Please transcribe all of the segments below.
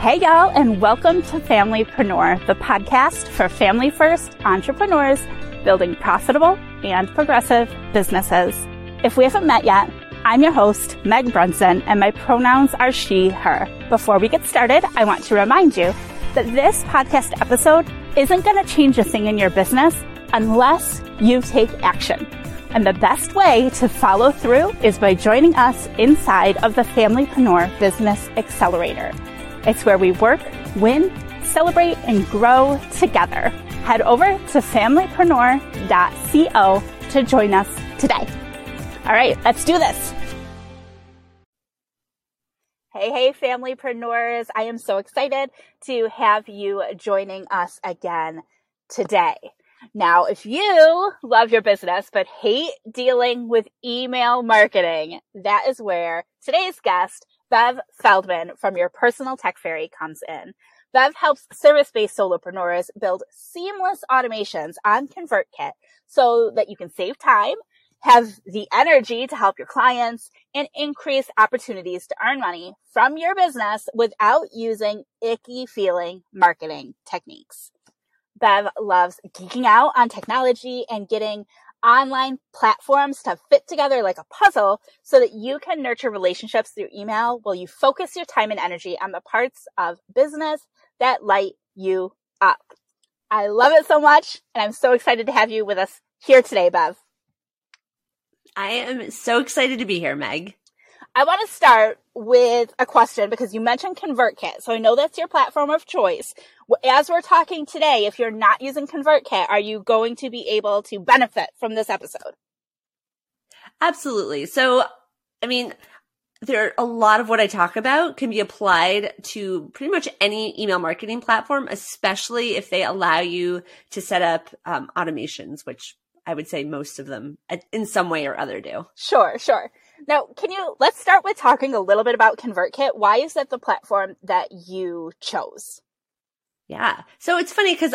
Hey, y'all, and welcome to Familypreneur, the podcast for family first entrepreneurs building profitable and progressive businesses. If we haven't met yet, I'm your host, Meg Brunson, and my pronouns are she, her. Before we get started, I want to remind you that this podcast episode isn't going to change a thing in your business unless you take action. And the best way to follow through is by joining us inside of the Familypreneur Business Accelerator. It's where we work, win, celebrate, and grow together. Head over to familypreneur.co to join us today. All right, let's do this. Hey, hey, familypreneurs. I am so excited to have you joining us again today. Now, if you love your business but hate dealing with email marketing, that is where today's guest Bev Feldman from Your Personal Tech Fairy comes in. Bev helps service-based solopreneurs build seamless automations on ConvertKit so that you can save time, have the energy to help your clients, and increase opportunities to earn money from your business without using icky feeling marketing techniques. Bev loves geeking out on technology and getting online platforms to fit together like a puzzle so that you can nurture relationships through email while you focus your time and energy on the parts of business that light you up. I love it so much and I'm so excited to have you with us here today, Bev. I am so excited to be here, Meg. I want to start with a question because you mentioned ConvertKit. So I know that's your platform of choice. As we're talking today, if you're not using ConvertKit, are you going to be able to benefit from this episode? Absolutely. So, I mean, there are a lot of what I talk about can be applied to pretty much any email marketing platform, especially if they allow you to set up um, automations, which I would say most of them in some way or other do. Sure, sure. Now, can you, let's start with talking a little bit about ConvertKit. Why is that the platform that you chose? Yeah. So it's funny because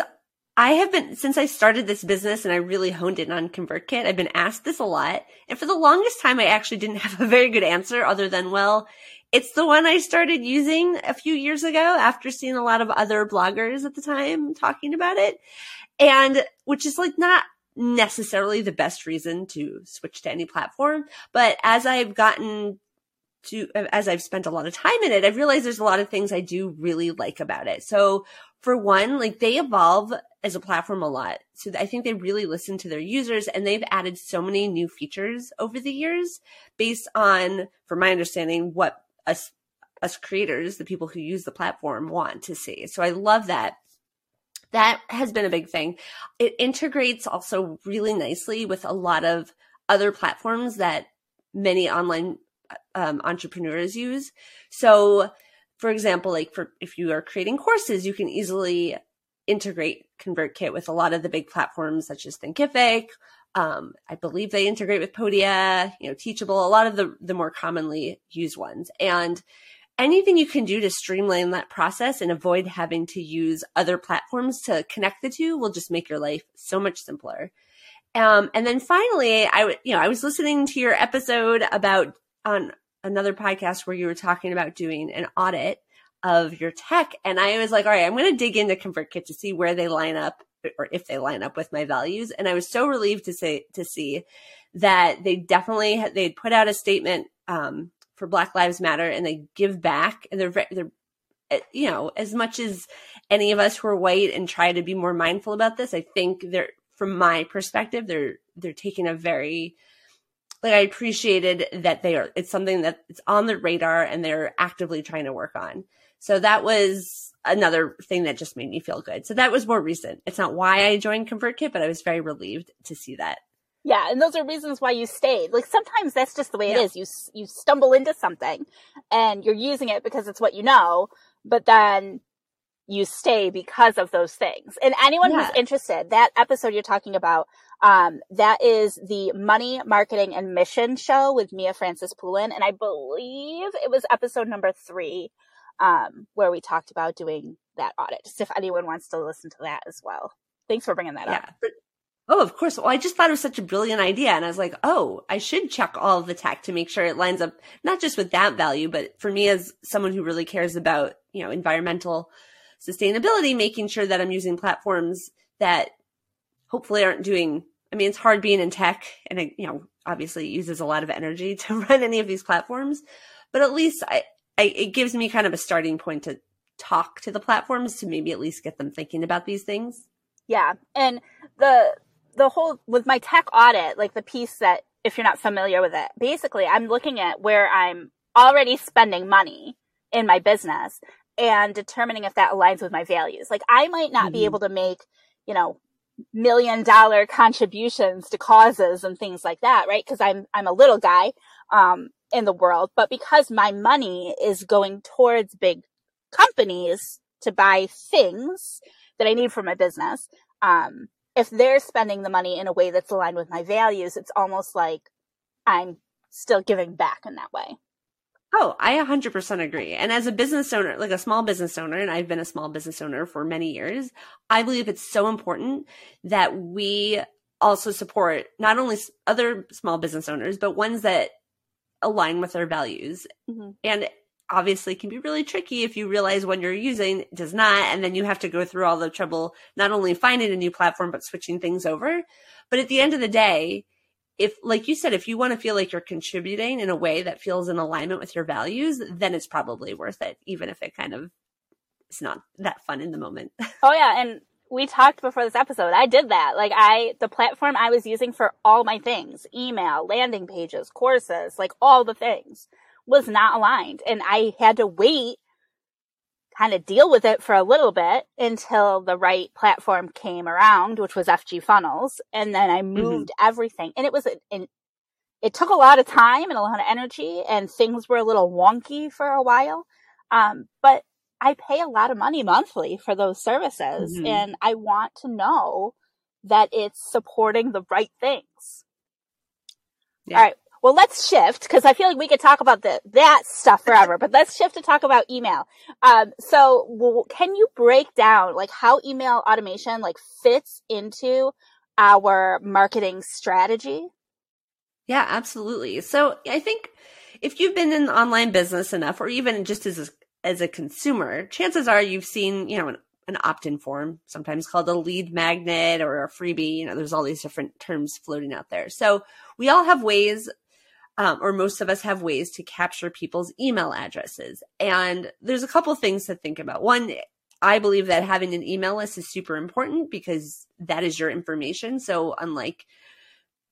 I have been, since I started this business and I really honed in on ConvertKit, I've been asked this a lot. And for the longest time, I actually didn't have a very good answer other than, well, it's the one I started using a few years ago after seeing a lot of other bloggers at the time talking about it. And which is like not necessarily the best reason to switch to any platform. But as I've gotten to, as I've spent a lot of time in it, I've realized there's a lot of things I do really like about it. So for one, like they evolve as a platform a lot. So I think they really listen to their users and they've added so many new features over the years based on, from my understanding, what us, us creators, the people who use the platform want to see. So I love that that has been a big thing. It integrates also really nicely with a lot of other platforms that many online um, entrepreneurs use. So, for example, like for if you are creating courses, you can easily integrate ConvertKit with a lot of the big platforms such as Thinkific. Um, I believe they integrate with Podia, you know, Teachable, a lot of the the more commonly used ones, and anything you can do to streamline that process and avoid having to use other platforms to connect the two will just make your life so much simpler. Um, and then finally, I you know I was listening to your episode about on another podcast where you were talking about doing an audit of your tech, and I was like, all right, I'm going to dig into ConvertKit to see where they line up or if they line up with my values. And I was so relieved to say to see that they definitely they put out a statement um, for Black Lives Matter and they give back and they're they're eh, you know as much as any of us who are white and try to be more mindful about this, I think they're from my perspective they're they're taking a very like I appreciated that they are it's something that it's on the radar and they're actively trying to work on. So that was another thing that just made me feel good. So that was more recent. It's not why I joined ConvertKit, but I was very relieved to see that. Yeah, and those are reasons why you stayed. Like sometimes that's just the way it is. You you stumble into something and you're using it because it's what you know, but then you stay because of those things. And anyone yeah. who's interested, that episode you're talking about, um, that is the money, marketing and mission show with Mia Francis Poulin. And I believe it was episode number three, um, where we talked about doing that audit. Just if anyone wants to listen to that as well. Thanks for bringing that yeah. up. Oh, of course. Well, I just thought it was such a brilliant idea. And I was like, oh, I should check all of the tech to make sure it lines up, not just with that value, but for me as someone who really cares about, you know, environmental sustainability, making sure that I'm using platforms that hopefully aren't doing, I mean, it's hard being in tech and it, you know, obviously uses a lot of energy to run any of these platforms, but at least I, I, it gives me kind of a starting point to talk to the platforms to maybe at least get them thinking about these things. Yeah. And the, the whole with my tech audit, like the piece that if you're not familiar with it, basically I'm looking at where I'm already spending money in my business and determining if that aligns with my values. Like I might not mm-hmm. be able to make, you know, million dollar contributions to causes and things like that, right? Cause I'm, I'm a little guy, um, in the world, but because my money is going towards big companies to buy things that I need for my business, um, if they're spending the money in a way that's aligned with my values, it's almost like I'm still giving back in that way. Oh, I 100% agree. And as a business owner, like a small business owner, and I've been a small business owner for many years, I believe it's so important that we also support not only other small business owners, but ones that align with their values. Mm-hmm. And obviously can be really tricky if you realize when you're using does not and then you have to go through all the trouble not only finding a new platform but switching things over. But at the end of the day if like you said if you want to feel like you're contributing in a way that feels in alignment with your values then it's probably worth it even if it kind of is not that fun in the moment. Oh yeah and we talked before this episode i did that. Like i the platform i was using for all my things email landing pages courses like all the things was not aligned and I had to wait kind of deal with it for a little bit until the right platform came around, which was FG funnels. And then I mm-hmm. moved mm-hmm. everything and it was an, it took a lot of time and a lot of energy and things were a little wonky for a while. Um, but I pay a lot of money monthly for those services mm-hmm. and I want to know that it's supporting the right things. Yeah. All right well, let's shift because I feel like we could talk about the, that stuff forever, but let's shift to talk about email. Um, so well, can you break down like how email automation like fits into our marketing strategy? Yeah, absolutely. So I think if you've been in online business enough, or even just as a, as a consumer, chances are you've seen, you know, an, an opt-in form, sometimes called a lead magnet or a freebie. You know, there's all these different terms floating out there. So we all have ways um, or most of us have ways to capture people's email addresses. And there's a couple things to think about. One, I believe that having an email list is super important because that is your information. So unlike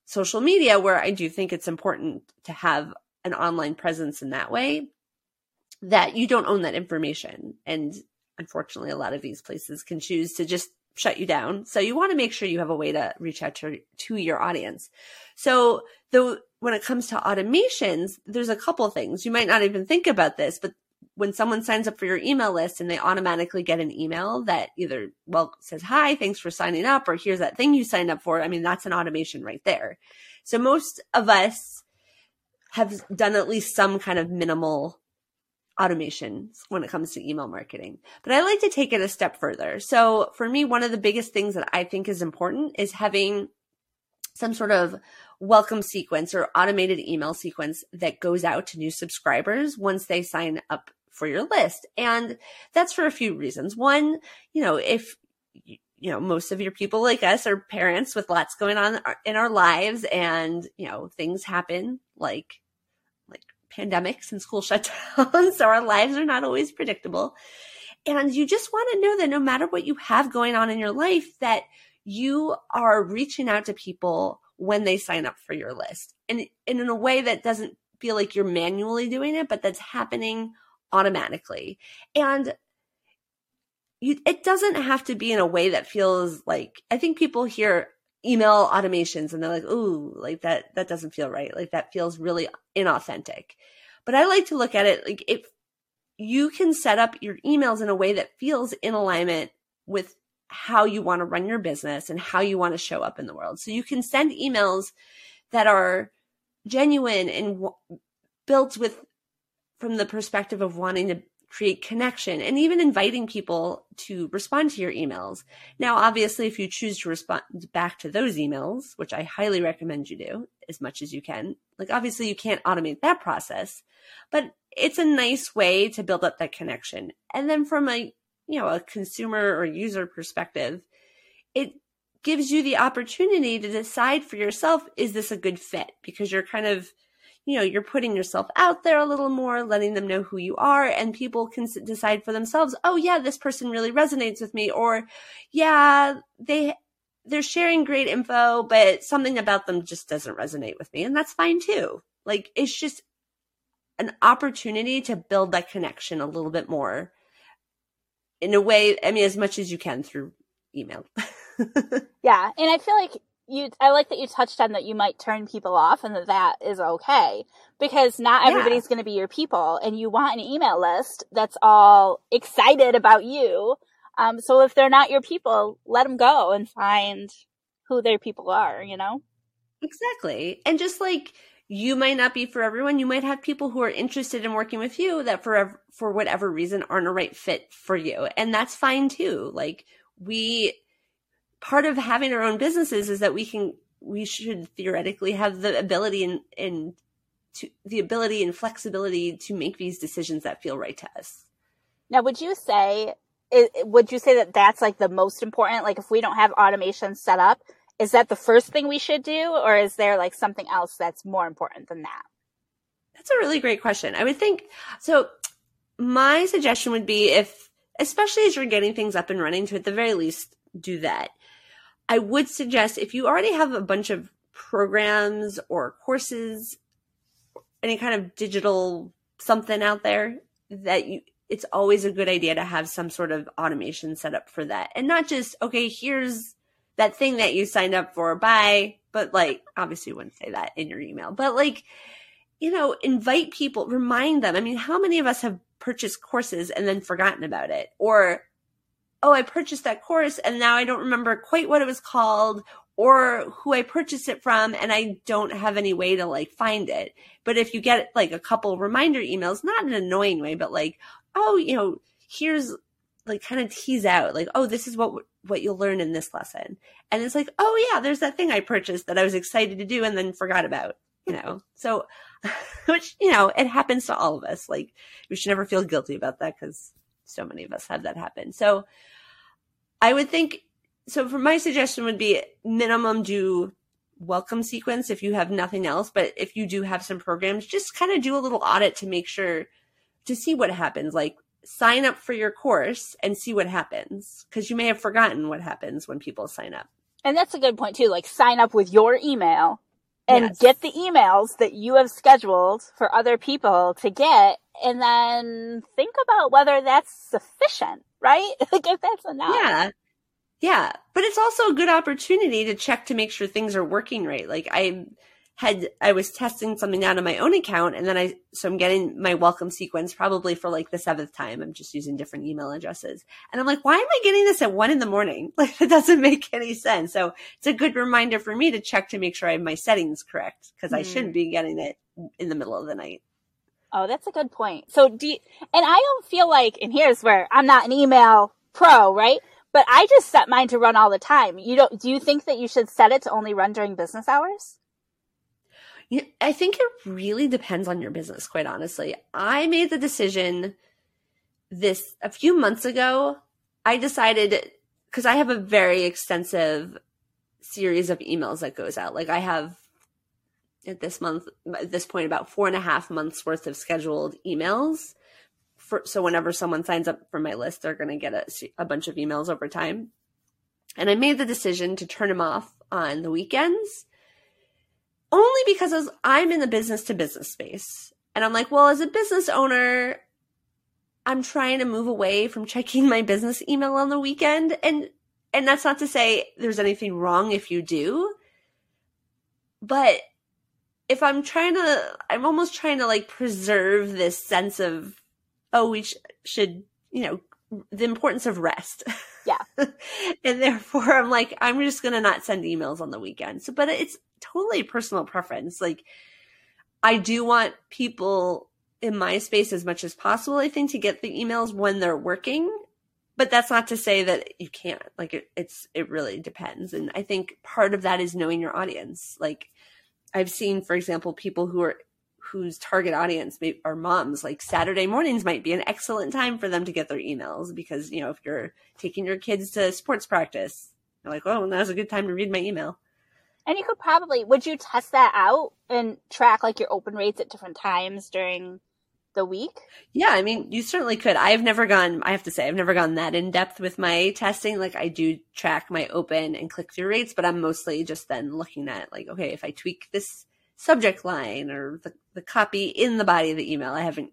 social media, where I do think it's important to have an online presence in that way, that you don't own that information. And unfortunately, a lot of these places can choose to just shut you down. So you want to make sure you have a way to reach out to, to your audience. So though when it comes to automations, there's a couple things. You might not even think about this, but when someone signs up for your email list and they automatically get an email that either, well, says, hi, thanks for signing up, or here's that thing you signed up for. I mean, that's an automation right there. So most of us have done at least some kind of minimal automation when it comes to email marketing. But I like to take it a step further. So for me, one of the biggest things that I think is important is having some sort of welcome sequence or automated email sequence that goes out to new subscribers once they sign up for your list. And that's for a few reasons. One, you know, if you know, most of your people like us are parents with lots going on in our lives and, you know, things happen like pandemics and school shutdowns. so our lives are not always predictable. And you just want to know that no matter what you have going on in your life, that you are reaching out to people when they sign up for your list and, and in a way that doesn't feel like you're manually doing it, but that's happening automatically. And you, it doesn't have to be in a way that feels like, I think people hear email automations and they're like, ooh, like that, that doesn't feel right. Like that feels really inauthentic. But I like to look at it like if you can set up your emails in a way that feels in alignment with how you want to run your business and how you want to show up in the world. So you can send emails that are genuine and w- built with from the perspective of wanting to create connection and even inviting people to respond to your emails. Now, obviously, if you choose to respond back to those emails, which I highly recommend you do as much as you can, like obviously you can't automate that process, but it's a nice way to build up that connection. And then from a, you know, a consumer or user perspective, it gives you the opportunity to decide for yourself, is this a good fit? Because you're kind of, you know, you're putting yourself out there a little more, letting them know who you are, and people can decide for themselves, oh yeah, this person really resonates with me, or yeah, they, they're sharing great info, but something about them just doesn't resonate with me. And that's fine too. Like, it's just an opportunity to build that connection a little bit more in a way, I mean, as much as you can through email. yeah. And I feel like you, I like that you touched on that you might turn people off and that that is okay because not everybody's yeah. going to be your people and you want an email list that's all excited about you. Um, so if they're not your people, let them go and find who their people are, you know? Exactly. And just like you might not be for everyone. You might have people who are interested in working with you that for for whatever reason aren't a right fit for you, and that's fine too. Like we part of having our own businesses is that we can we should theoretically have the ability and and to the ability and flexibility to make these decisions that feel right to us. Now, would you say would you say that that's like the most important? Like, if we don't have automation set up, is that the first thing we should do, or is there like something else that's more important than that? That's a really great question. I would think so. My suggestion would be if, especially as you're getting things up and running, to at the very least do that. I would suggest if you already have a bunch of programs or courses, any kind of digital something out there that you, it's always a good idea to have some sort of automation set up for that. And not just, okay, here's that thing that you signed up for, bye. But like, obviously you wouldn't say that in your email, but like, you know, invite people, remind them. I mean, how many of us have purchased courses and then forgotten about it? Or oh, I purchased that course and now I don't remember quite what it was called or who I purchased it from and I don't have any way to like find it. But if you get like a couple reminder emails, not in an annoying way, but like, oh, you know, here's like kind of tease out like, oh, this is what what you'll learn in this lesson. And it's like, oh yeah, there's that thing I purchased that I was excited to do and then forgot about, you know. So which, you know, it happens to all of us. Like we should never feel guilty about that cuz so many of us have that happen. So I would think so for my suggestion would be minimum do welcome sequence if you have nothing else. But if you do have some programs, just kind of do a little audit to make sure to see what happens. Like sign up for your course and see what happens because you may have forgotten what happens when people sign up. And that's a good point too. Like sign up with your email and yes. get the emails that you have scheduled for other people to get and then think about whether that's sufficient right? like if that's enough. Yeah. Yeah. But it's also a good opportunity to check to make sure things are working right. Like I had, I was testing something out on my own account and then I, so I'm getting my welcome sequence probably for like the seventh time. I'm just using different email addresses. And I'm like, why am I getting this at one in the morning? Like it doesn't make any sense. So it's a good reminder for me to check to make sure I have my settings correct because mm. I shouldn't hmm. be getting it in the middle of the night. Oh, that's a good point. So do you, and I don't feel like, and here's where I'm not an email pro, right? But I just set mine to run all the time. You don't, do you think that you should set it to only run during business hours? I think it really depends on your business, quite honestly. I made the decision this a few months ago. I decided because I have a very extensive series of emails that goes out. Like I have at this month at this point about four and a half months worth of scheduled emails. For, so whenever someone signs up for my list they're going to get a, a bunch of emails over time. And i made the decision to turn them off on the weekends only because i'm in the business to business space. And i'm like well as a business owner i'm trying to move away from checking my business email on the weekend. And and that's not to say there's anything wrong if you do. But if I'm trying to, I'm almost trying to like preserve this sense of oh, we sh- should, you know, the importance of rest. Yeah. and therefore I'm like, I'm just going to not send emails on the weekend. So, but it's totally personal preference. Like, I do want people in my space as much as possible, I think, to get the emails when they're working. But that's not to say that you can't. Like, it, it's, it really depends. And I think part of that is knowing your audience. Like, I've seen, for example, people who are whose target audience may, are moms, like Saturday mornings might be an excellent time for them to get their emails because, you know, if you're taking your kids to sports practice, you're like, oh, now's a good time to read my email. And you could probably, would you test that out and track like your open rates at different times during the week? Yeah, I mean, you certainly could. I've never gone, I have to say, I've never gone that in depth with my testing. Like, I do track my open and click through rates, but I'm mostly just then looking at, like, okay, if I tweak this subject line or the, the copy in the body of the email. I haven't,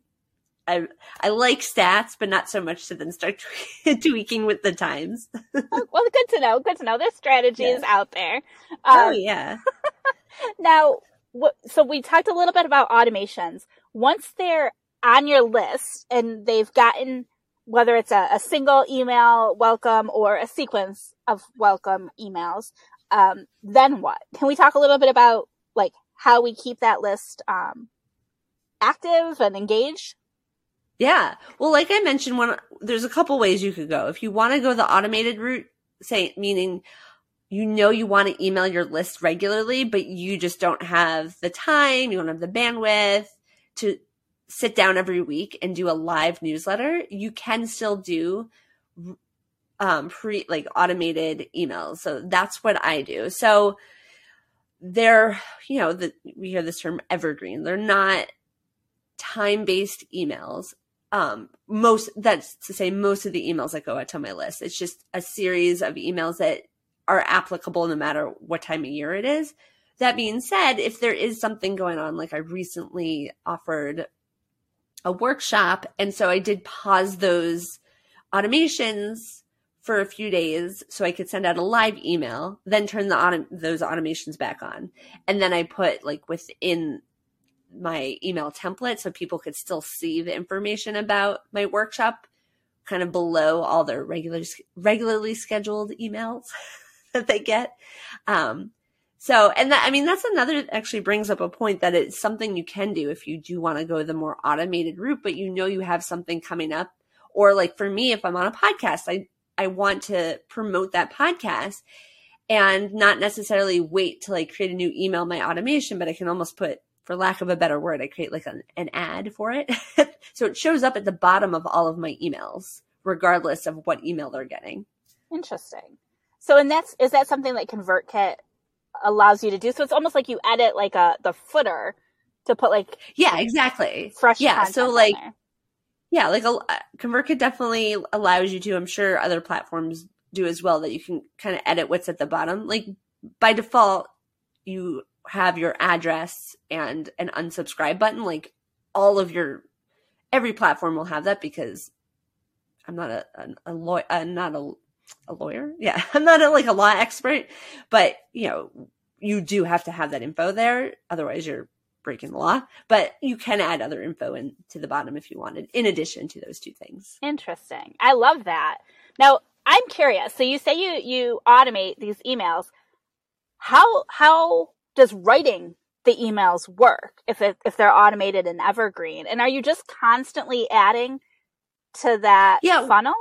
I, I like stats, but not so much to then start tweaking with the times. well, good to know. Good to know. There's strategies yeah. out there. Um, oh, yeah. now, so we talked a little bit about automations. Once they're on your list and they've gotten whether it's a, a single email welcome or a sequence of welcome emails, um, then what? Can we talk a little bit about like how we keep that list um, active and engaged? Yeah. Well, like I mentioned, one there's a couple ways you could go. If you want to go the automated route, say meaning you know you want to email your list regularly, but you just don't have the time, you don't have the bandwidth to sit down every week and do a live newsletter, you can still do um pre like automated emails. So that's what I do. So they're, you know, the, we hear this term evergreen. They're not time based emails. Um, most, that's to say, most of the emails that go out to my list, it's just a series of emails that are applicable no matter what time of year it is. That being said, if there is something going on, like I recently offered a workshop, and so I did pause those automations for a few days so I could send out a live email, then turn the autom- those automations back on. And then I put like within my email template so people could still see the information about my workshop kind of below all their regular regularly scheduled emails that they get. Um, so, and that, I mean, that's another actually brings up a point that it's something you can do if you do want to go the more automated route, but you know you have something coming up. Or like for me, if I'm on a podcast, I I want to promote that podcast and not necessarily wait till I create a new email, my automation, but I can almost put, for lack of a better word, I create like an, an ad for it. so it shows up at the bottom of all of my emails, regardless of what email they're getting. Interesting. So, and that's, is that something that ConvertKit allows you to do? So it's almost like you edit like a, the footer to put like, yeah, exactly. Fresh. Yeah. So like, yeah, like a uh, ConvertKit definitely allows you to. I'm sure other platforms do as well. That you can kind of edit what's at the bottom. Like by default, you have your address and an unsubscribe button. Like all of your every platform will have that because I'm not a a, a lawyer. I'm not a a lawyer. Yeah, I'm not a, like a law expert, but you know, you do have to have that info there. Otherwise, you're breaking the law, but you can add other info in to the bottom if you wanted, in addition to those two things. Interesting. I love that. Now, I'm curious. So you say you you automate these emails. How how does writing the emails work if it, if they're automated and evergreen? And are you just constantly adding to that yeah. funnel?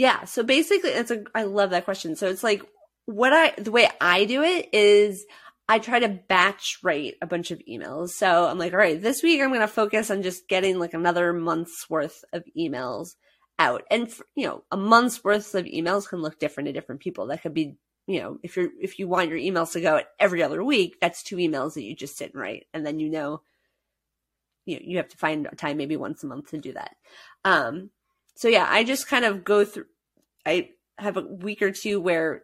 Yeah. So basically, it's a I love that question. So it's like what I the way I do it is I try to batch write a bunch of emails. So I'm like, all right, this week I'm going to focus on just getting like another month's worth of emails out. And for, you know, a month's worth of emails can look different to different people. That could be, you know, if you're if you want your emails to go every other week, that's two emails that you just sit and write, and then you know, you know, you have to find time maybe once a month to do that. Um, so yeah, I just kind of go through. I have a week or two where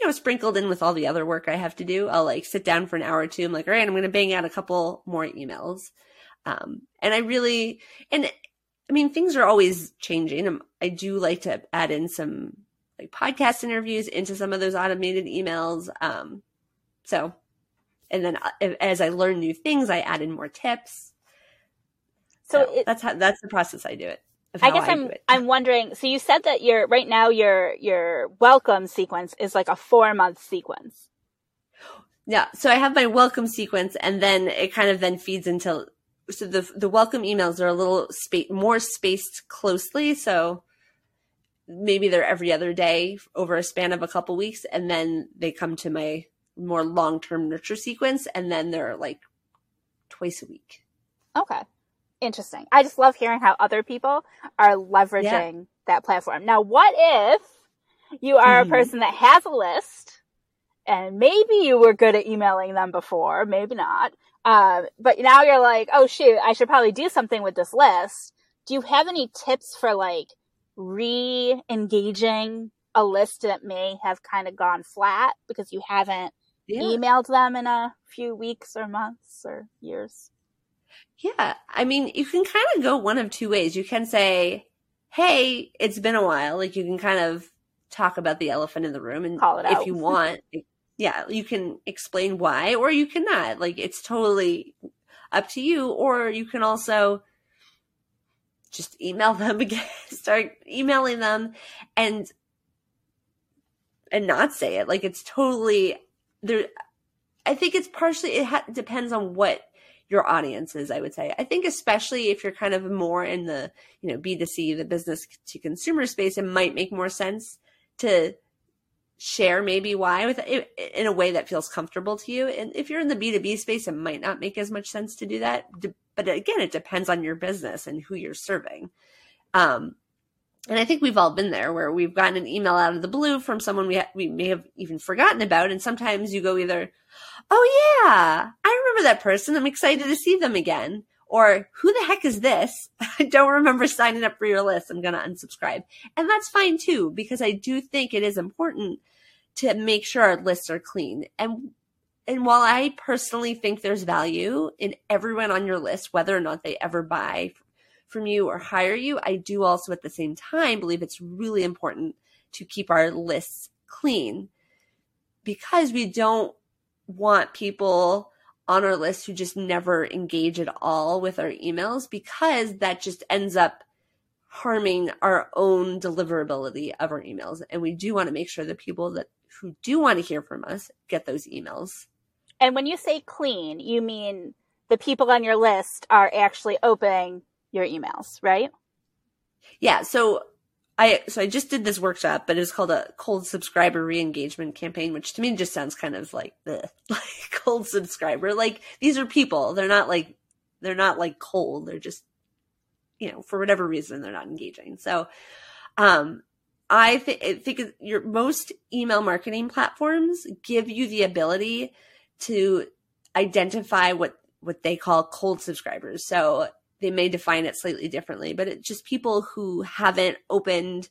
you know, sprinkled in with all the other work I have to do. I'll like sit down for an hour or two. I'm like, all right, I'm going to bang out a couple more emails. Um, and I really, and I mean, things are always changing. Um, I do like to add in some like podcast interviews into some of those automated emails. Um, so, and then uh, as I learn new things, I add in more tips. So, so it, that's how that's the process I do it. I guess I am I'm, I'm wondering. So you said that your right now your your welcome sequence is like a four month sequence. Yeah. So I have my welcome sequence, and then it kind of then feeds into. So the the welcome emails are a little space more spaced closely. So maybe they're every other day over a span of a couple weeks, and then they come to my more long term nurture sequence, and then they're like twice a week. Okay. Interesting. I just love hearing how other people are leveraging yeah. that platform. Now, what if you are mm-hmm. a person that has a list and maybe you were good at emailing them before, maybe not. Uh, but now you're like, oh shoot, I should probably do something with this list. Do you have any tips for like re-engaging a list that may have kind of gone flat because you haven't yeah. emailed them in a few weeks or months or years? Yeah. I mean, you can kind of go one of two ways. You can say, Hey, it's been a while. Like you can kind of talk about the elephant in the room and call it out if you want. yeah, you can explain why or you cannot. Like it's totally up to you. Or you can also just email them again, start emailing them and and not say it. Like it's totally there. I think it's partially it ha- depends on what your audiences, I would say. I think especially if you're kind of more in the, you know, B2C, the business to consumer space, it might make more sense to share maybe why with it in a way that feels comfortable to you. And if you're in the B2B space, it might not make as much sense to do that. But again, it depends on your business and who you're serving. Um, and I think we've all been there where we've gotten an email out of the blue from someone we ha- we may have even forgotten about, and sometimes you go either, "Oh yeah, I remember that person. I'm excited to see them again," or "Who the heck is this? I don't remember signing up for your list. I'm gonna unsubscribe," and that's fine too because I do think it is important to make sure our lists are clean and. And while I personally think there's value in everyone on your list, whether or not they ever buy from you or hire you, I do also at the same time believe it's really important to keep our lists clean because we don't want people on our list who just never engage at all with our emails because that just ends up harming our own deliverability of our emails. And we do want to make sure that people that who do want to hear from us get those emails. And when you say clean you mean the people on your list are actually opening your emails, right? Yeah. So I so I just did this workshop, but it was called a cold subscriber re-engagement campaign, which to me just sounds kind of like the like cold subscriber. Like these are people. They're not like they're not like cold. They're just you know, for whatever reason they're not engaging. So um I, th- I think your most email marketing platforms give you the ability to identify what what they call cold subscribers. So they may define it slightly differently, but it's just people who haven't opened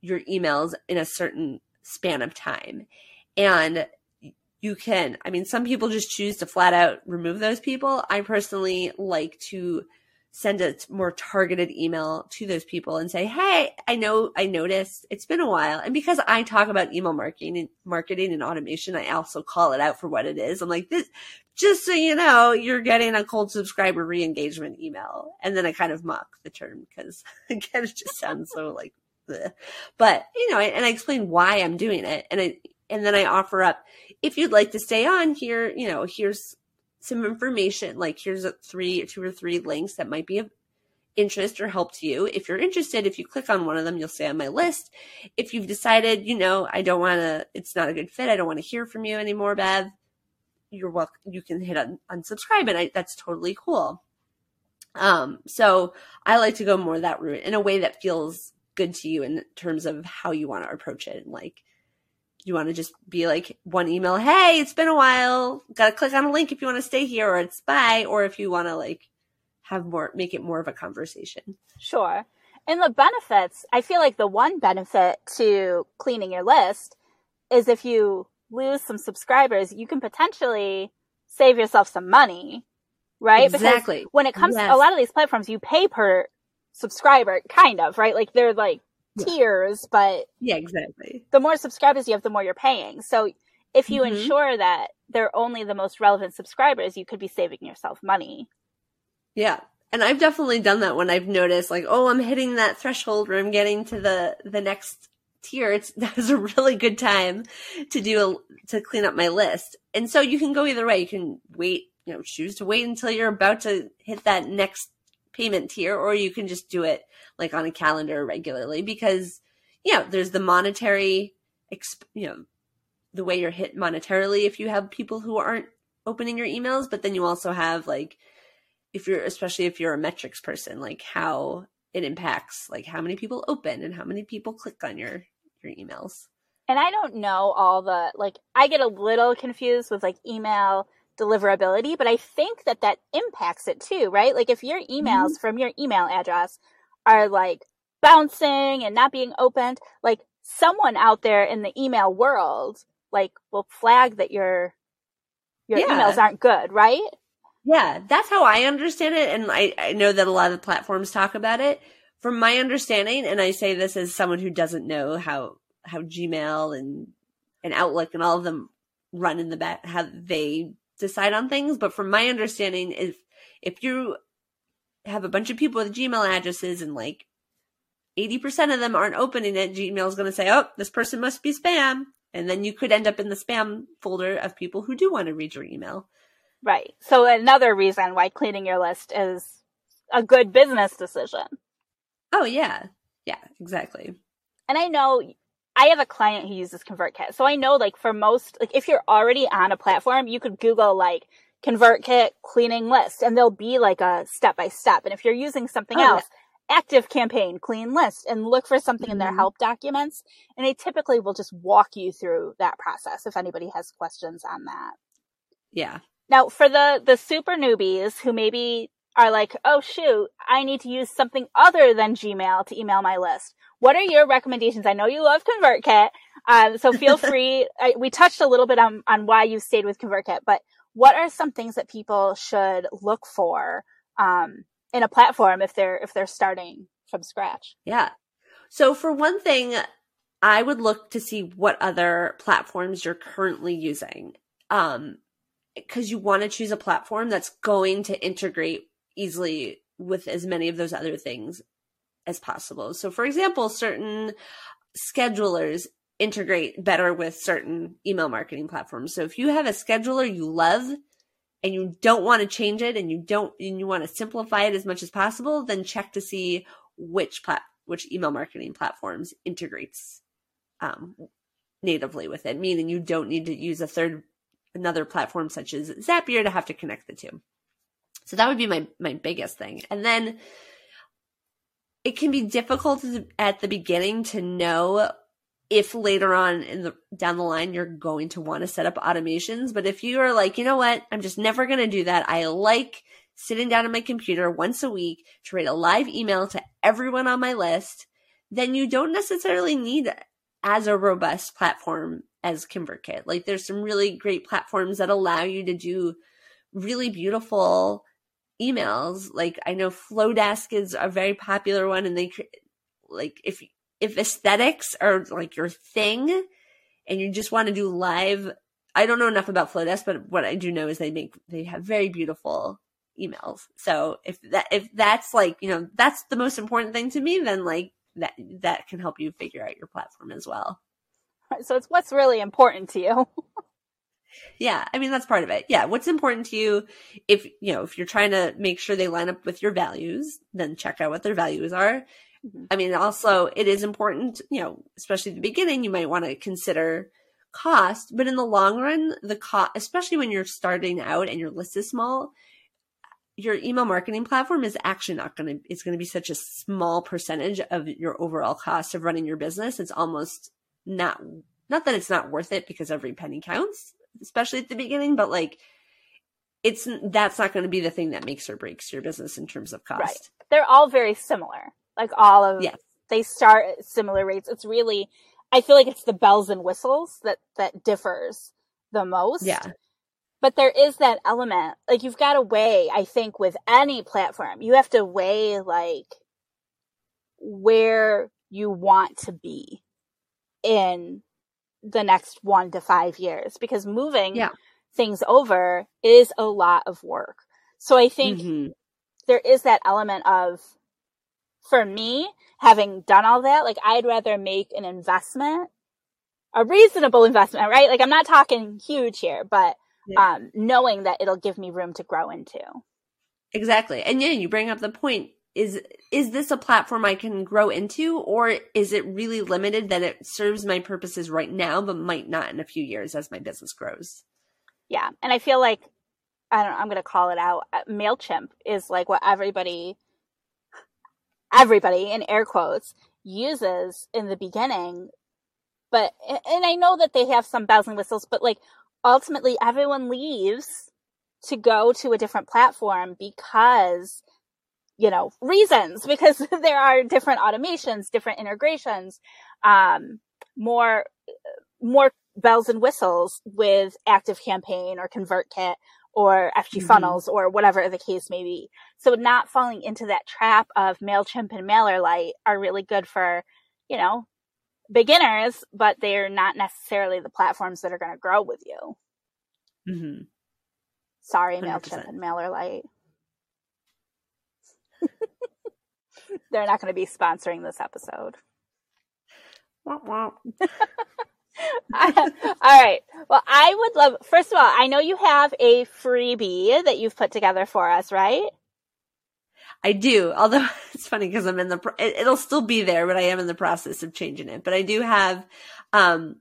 your emails in a certain span of time. And you can, I mean, some people just choose to flat out remove those people. I personally like to send a more targeted email to those people and say, Hey, I know I noticed it's been a while. And because I talk about email marketing and marketing and automation, I also call it out for what it is. I'm like, this, just so you know, you're getting a cold subscriber re-engagement email. And then I kind of mock the term because again, it just sounds so like, bleh. but you know, and I explain why I'm doing it. And I, and then I offer up, if you'd like to stay on here, you know, here's some information. Like here's a three, two or three links that might be of interest or help to you. If you're interested, if you click on one of them, you'll stay on my list. If you've decided, you know, I don't want to, it's not a good fit. I don't want to hear from you anymore, Bev. You're welcome. You can hit un- unsubscribe and I, that's totally cool. Um, so I like to go more that route in a way that feels good to you in terms of how you want to approach it. And like, you want to just be like one email, hey, it's been a while. Got to click on a link if you want to stay here, or it's bye, or if you want to like have more, make it more of a conversation. Sure. And the benefits, I feel like the one benefit to cleaning your list is if you lose some subscribers, you can potentially save yourself some money, right? Exactly. Because when it comes yes. to a lot of these platforms, you pay per subscriber, kind of, right? Like they're like tiers, but yeah, exactly. The more subscribers you have, the more you're paying. So if you mm-hmm. ensure that they're only the most relevant subscribers, you could be saving yourself money. Yeah. And I've definitely done that when I've noticed like, oh, I'm hitting that threshold where I'm getting to the the next tier. It's that's a really good time to do a to clean up my list. And so you can go either way. You can wait, you know, choose to wait until you're about to hit that next payment tier, or you can just do it like on a calendar regularly because, you know, there's the monetary, exp- you know, the way you're hit monetarily if you have people who aren't opening your emails, but then you also have like, if you're, especially if you're a metrics person, like how it impacts like how many people open and how many people click on your, your emails. And I don't know all the, like, I get a little confused with like email deliverability, but I think that that impacts it too, right? Like if your emails mm-hmm. from your email address are like bouncing and not being opened, like someone out there in the email world, like will flag that your, your yeah. emails aren't good, right? Yeah, that's how I understand it. And I, I know that a lot of platforms talk about it. From my understanding, and I say this as someone who doesn't know how, how Gmail and, and Outlook and all of them run in the back, how they decide on things. But from my understanding, if if you have a bunch of people with Gmail addresses and like 80% of them aren't opening it, Gmail is going to say, oh, this person must be spam. And then you could end up in the spam folder of people who do want to read your email. Right. So another reason why cleaning your list is a good business decision. Oh, yeah. Yeah, exactly. And I know I have a client who uses ConvertKit. So I know like for most, like if you're already on a platform, you could Google like ConvertKit cleaning list and there'll be like a step by step. And if you're using something oh, else, yeah. ActiveCampaign, clean list and look for something mm-hmm. in their mm-hmm. help documents. And they typically will just walk you through that process if anybody has questions on that. Yeah. Now for the, the super newbies who maybe are like, oh shoot, I need to use something other than Gmail to email my list. What are your recommendations? I know you love ConvertKit, um, so feel free. I, we touched a little bit on, on why you stayed with ConvertKit, but what are some things that people should look for um, in a platform if they're if they're starting from scratch? Yeah. So for one thing, I would look to see what other platforms you're currently using. Um, because you want to choose a platform that's going to integrate easily with as many of those other things as possible. So, for example, certain schedulers integrate better with certain email marketing platforms. So, if you have a scheduler you love and you don't want to change it and you don't and you want to simplify it as much as possible, then check to see which plat which email marketing platforms integrates um, natively with it, meaning you don't need to use a third another platform such as Zapier to have to connect the two. So that would be my my biggest thing. And then it can be difficult at the beginning to know if later on in the down the line you're going to want to set up automations but if you are like you know what? I'm just never going to do that. I like sitting down on my computer once a week to write a live email to everyone on my list then you don't necessarily need as a robust platform as ConvertKit. Like there's some really great platforms that allow you to do really beautiful emails. Like I know Flodesk is a very popular one, and they like if if aesthetics are like your thing, and you just want to do live. I don't know enough about Flodesk, but what I do know is they make they have very beautiful emails. So if that if that's like you know that's the most important thing to me, then like that that can help you figure out your platform as well. So it's what's really important to you. Yeah, I mean that's part of it. Yeah, what's important to you if you know if you're trying to make sure they line up with your values, then check out what their values are. Mm-hmm. I mean, also it is important, you know, especially at the beginning, you might want to consider cost, but in the long run, the cost, especially when you're starting out and your list is small, your email marketing platform is actually not going to it's going to be such a small percentage of your overall cost of running your business. It's almost not not that it's not worth it because every penny counts especially at the beginning, but like it's that's not going to be the thing that makes or breaks your business in terms of cost. Right. They're all very similar. Like all of yes. they start at similar rates. It's really I feel like it's the bells and whistles that that differs the most. Yeah. But there is that element. Like you've got to weigh, I think with any platform, you have to weigh like where you want to be in the next one to five years because moving yeah. things over is a lot of work. So I think mm-hmm. there is that element of, for me, having done all that, like I'd rather make an investment, a reasonable investment, right? Like I'm not talking huge here, but yeah. um, knowing that it'll give me room to grow into. Exactly. And yeah, you bring up the point is is this a platform I can grow into or is it really limited that it serves my purposes right now but might not in a few years as my business grows? Yeah, and I feel like I don't know, I'm going to call it out. Uh, Mailchimp is like what everybody everybody in air quotes uses in the beginning. But and I know that they have some bells and whistles, but like ultimately everyone leaves to go to a different platform because you know, reasons because there are different automations, different integrations, um, more, more bells and whistles with ActiveCampaign or ConvertKit or FG mm-hmm. funnels or whatever the case may be. So not falling into that trap of MailChimp and MailerLite are really good for, you know, beginners, but they're not necessarily the platforms that are going to grow with you. Mm-hmm. Sorry, 100%. MailChimp and MailerLite. They're not going to be sponsoring this episode. all right. Well, I would love, first of all, I know you have a freebie that you've put together for us, right? I do. Although it's funny because I'm in the, it'll still be there, but I am in the process of changing it. But I do have, um,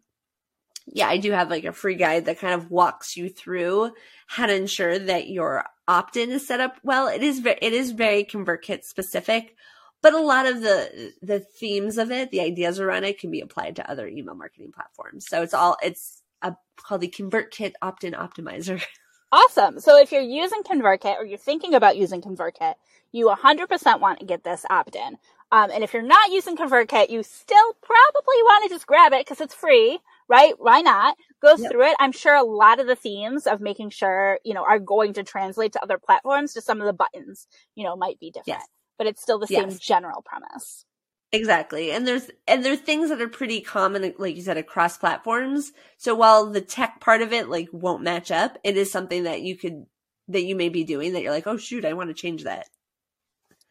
yeah, I do have like a free guide that kind of walks you through how to ensure that your opt-in is set up well. It is very, it is very ConvertKit specific, but a lot of the the themes of it, the ideas around it, can be applied to other email marketing platforms. So it's all it's a, called the ConvertKit opt-in optimizer. Awesome. So if you're using ConvertKit or you're thinking about using ConvertKit, you 100% want to get this opt-in. Um, and if you're not using ConvertKit, you still probably want to just grab it because it's free right? Why not? Go yep. through it. I'm sure a lot of the themes of making sure, you know, are going to translate to other platforms. Just some of the buttons, you know, might be different, yes. but it's still the same yes. general premise. Exactly. And there's, and there are things that are pretty common, like you said, across platforms. So while the tech part of it, like, won't match up, it is something that you could, that you may be doing that you're like, oh shoot, I want to change that.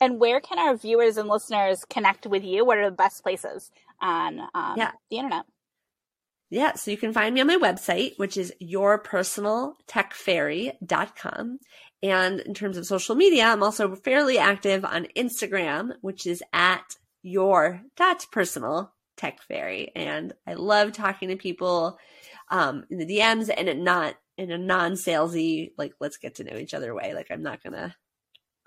And where can our viewers and listeners connect with you? What are the best places on um, yeah. the internet? Yeah, so you can find me on my website, which is yourpersonaltechfairy.com. And in terms of social media, I'm also fairly active on Instagram, which is at your dot personal tech fairy. And I love talking to people um, in the DMs and it not in a non salesy, like, let's get to know each other way. Like, I'm not gonna,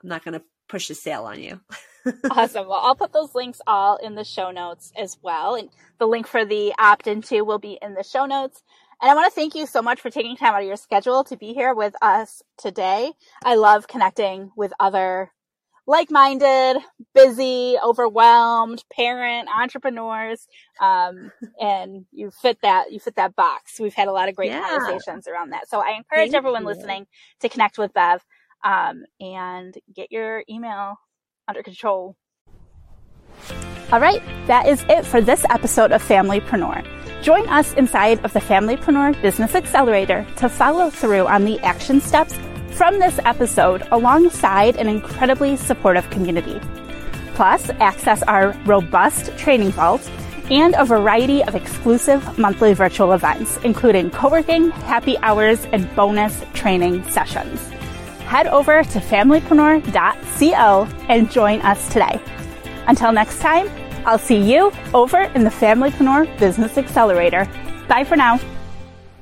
I'm not gonna push a sale on you. awesome. Well, I'll put those links all in the show notes as well. And the link for the opt into will be in the show notes. And I want to thank you so much for taking time out of your schedule to be here with us today. I love connecting with other like-minded, busy, overwhelmed parent entrepreneurs. Um, and you fit that, you fit that box. We've had a lot of great yeah. conversations around that. So I encourage thank everyone you. listening to connect with Bev, um, and get your email under control. All right, that is it for this episode of Familypreneur. Join us inside of the Familypreneur Business Accelerator to follow through on the action steps from this episode alongside an incredibly supportive community. Plus, access our robust training vault and a variety of exclusive monthly virtual events, including co-working, happy hours, and bonus training sessions head over to familypreneur.co and join us today. Until next time, I'll see you over in the Familypreneur Business Accelerator. Bye for now.